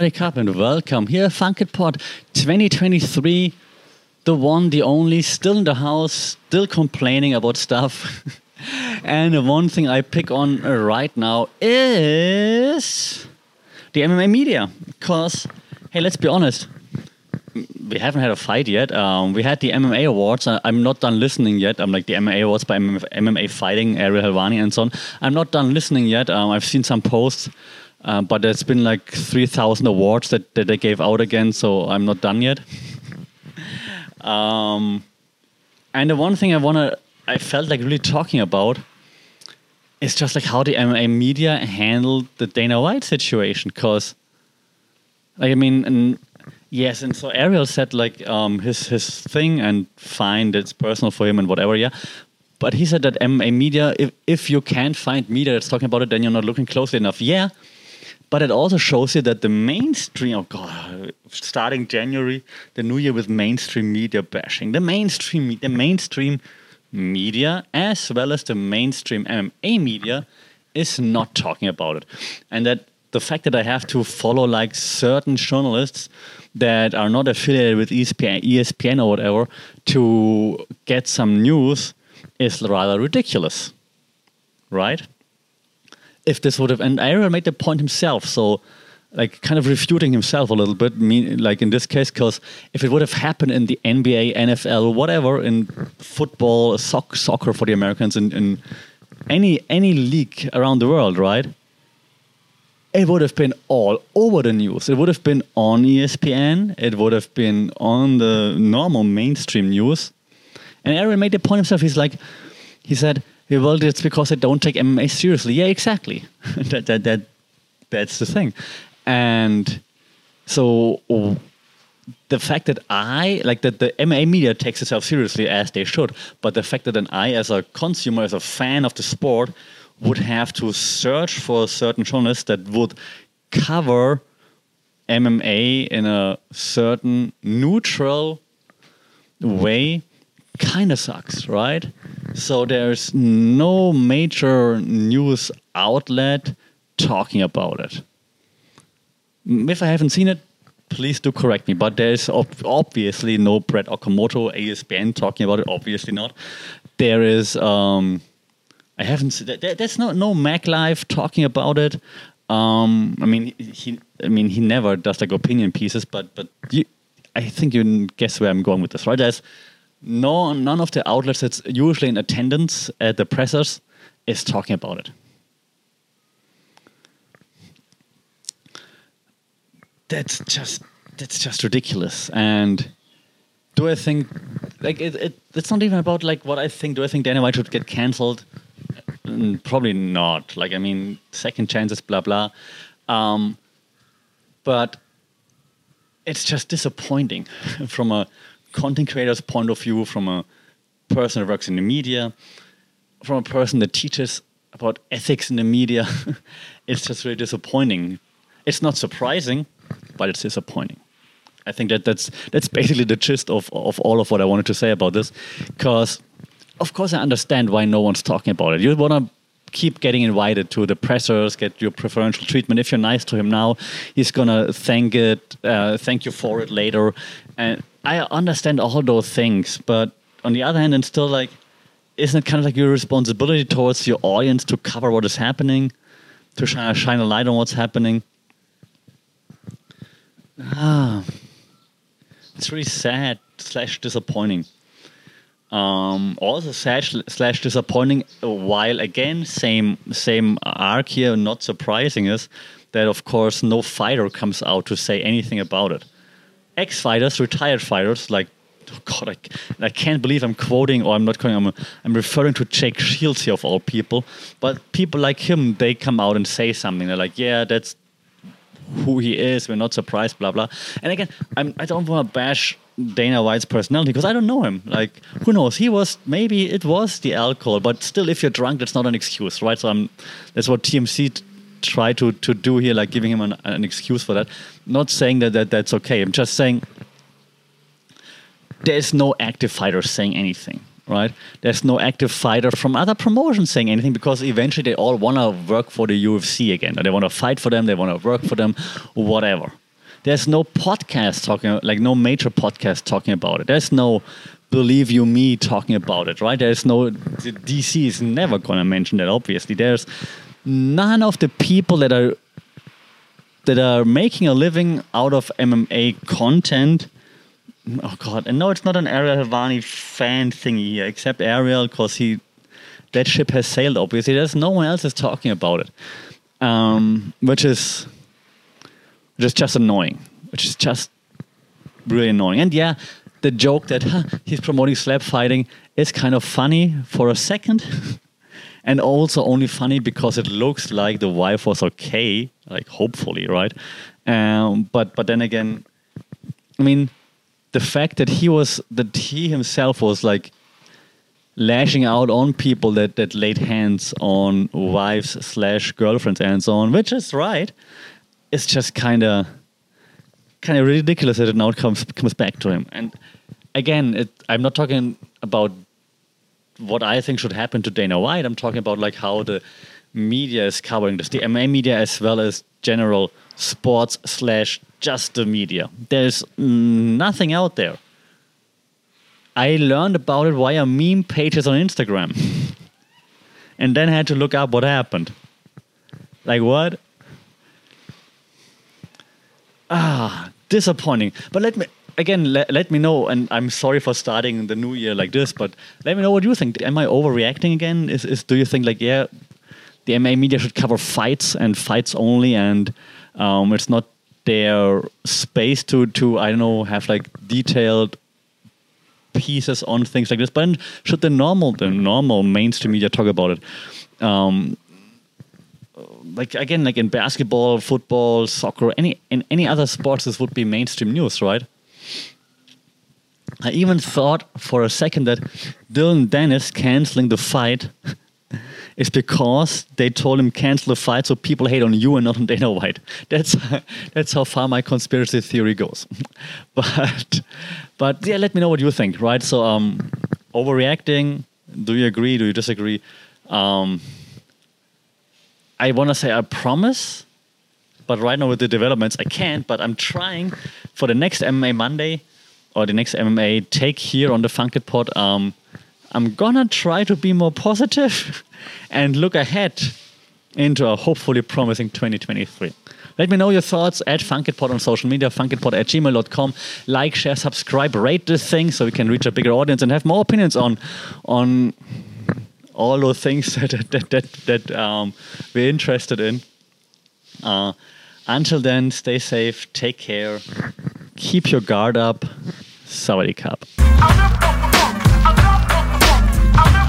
Wake up and welcome here, Funkit Pod 2023. The one, the only, still in the house, still complaining about stuff. and the one thing I pick on right now is the MMA media. Because, hey, let's be honest, we haven't had a fight yet. Um, we had the MMA awards. I, am not done listening yet. I'm like the MMA awards by MMA fighting, Ariel Helwani and so on. I'm not done listening yet. Um, I've seen some posts, uh, but there's been like 3,000 awards that, that they gave out again, so I'm not done yet. um, and the one thing I wanna, I felt like really talking about is just like how the MMA media handled the Dana White situation, because. Like, I mean, Yes, and so Ariel said like um, his his thing and fine, it's personal for him and whatever. Yeah, but he said that MMA media, if if you can't find media that's talking about it, then you're not looking closely enough. Yeah, but it also shows you that the mainstream. Oh God, starting January, the new year with mainstream media bashing. The mainstream, the mainstream media as well as the mainstream MMA media is not talking about it, and that the fact that I have to follow like certain journalists that are not affiliated with ESPN, ESPN or whatever to get some news is rather ridiculous, right? If this would have, and Ariel made the point himself, so like kind of refuting himself a little bit, mean, like in this case, because if it would have happened in the NBA, NFL, whatever, in football, soc- soccer for the Americans, in, in any any league around the world, right? it would have been all over the news. It would have been on ESPN. It would have been on the normal mainstream news. And Ariel made the point himself. He's like, he said, well, it's because they don't take MMA seriously. Yeah, exactly. that, that, that, that's the thing. And so the fact that I, like that the MMA media takes itself seriously as they should, but the fact that an I, as a consumer, as a fan of the sport, would have to search for a certain journalists that would cover MMA in a certain neutral way kind of sucks, right? So there's no major news outlet talking about it. If I haven't seen it, please do correct me. But there's obviously no Brett Okamoto, ESPN talking about it. Obviously not. There is. Um, I haven't. Seen, there's no no Mac Live talking about it. Um, I mean, he. I mean, he never does like opinion pieces, but but you, I think you guess where I'm going with this, right? There's no none of the outlets that's usually in attendance at the pressers is talking about it. That's just that's just ridiculous. And do I think like it, it? It's not even about like what I think. Do I think Dana White should get cancelled? Mm, probably not. Like, I mean, second chances, blah, blah. Um, but it's just disappointing from a content creator's point of view, from a person who works in the media, from a person that teaches about ethics in the media. it's just really disappointing. It's not surprising, but it's disappointing. I think that that's that's basically the gist of, of all of what I wanted to say about this, because of course, I understand why no one's talking about it. You want to keep getting invited to the pressers, get your preferential treatment. If you're nice to him now, he's gonna thank it, uh, thank you for it later. And I understand all those things, but on the other hand, and still like, isn't it kind of like your responsibility towards your audience to cover what is happening, to shine, shine a light on what's happening? Ah, it's really sad slash disappointing. Um, also sad slash disappointing. While again, same same arc here. Not surprising is that of course no fighter comes out to say anything about it. Ex fighters, retired fighters like. Oh God, I, I can't believe I'm quoting or I'm not quoting. I'm, I'm referring to Jake Shields here of all people. But people like him, they come out and say something. They're like, "Yeah, that's who he is. We're not surprised." Blah blah. And again, I'm, I don't want to bash Dana White's personality because I don't know him. Like, who knows? He was maybe it was the alcohol, but still, if you're drunk, that's not an excuse, right? So I'm, that's what TMZ try to to do here, like giving him an, an excuse for that. Not saying that, that that's okay. I'm just saying there's no active fighter saying anything, right? There's no active fighter from other promotions saying anything because eventually they all want to work for the UFC again. Or they want to fight for them. They want to work for them, whatever There's no podcast talking, like no major podcast talking about it. There's no believe you me talking about it, right? There's no the DC is never gonna mention that. Obviously, there's none of the people that are that are making a living out of MMA content. Oh God! And no, it's not an Ariel Helwani fan thingy here, except Ariel, because he that ship has sailed. Obviously, there's no one else is talking about it, um, which is which is just annoying. Which is just really annoying. And yeah, the joke that huh, he's promoting slap fighting is kind of funny for a second. and also only funny because it looks like the wife was okay, like hopefully, right? Um, but but then again, I mean, the fact that he was that he himself was like lashing out on people that that laid hands on wives slash girlfriends and so on, which is right. It's just kind of kind of ridiculous that it now comes comes back to him. And again, it, I'm not talking about what I think should happen to Dana White. I'm talking about like how the media is covering this, the MMA media as well as general sports slash just the media. There's nothing out there. I learned about it via meme pages on Instagram, and then had to look up what happened. Like what? Ah, disappointing. But let me again, let, let me know, and I'm sorry for starting the new year like this, but let me know what you think. Am I overreacting again? Is, is do you think like yeah, the MMA media should cover fights and fights only, and um, it's not their space to to I don't know have like detailed pieces on things like this. But should the normal the normal mainstream media talk about it? Um, like again, like in basketball, football, soccer, any in any other sports, this would be mainstream news, right? I even thought for a second that Dillon Danis canceling the fight is because they told him cancel the fight so people hate on you and not on Dana White. That's that's how far my conspiracy theory goes. but but yeah, let me know what you think, right? So um overreacting, do you agree? Do you disagree? Um I want to say I promise, but right now with the developments I can't, but I'm trying for the next MMA Monday or the next MMA take here on the Funkit Pod, um, I'm gonna try to be more positive and look ahead into a hopefully promising 2023. Let me know your thoughts at FunkitPod on social media, funkitpod at gmail.com. Like, share, subscribe, rate this thing so we can reach a bigger audience and have more opinions on on all those things that that that, that um, we're interested in. Uh, until then, stay safe, take care, keep your guard up. Sawadee Cup. I'm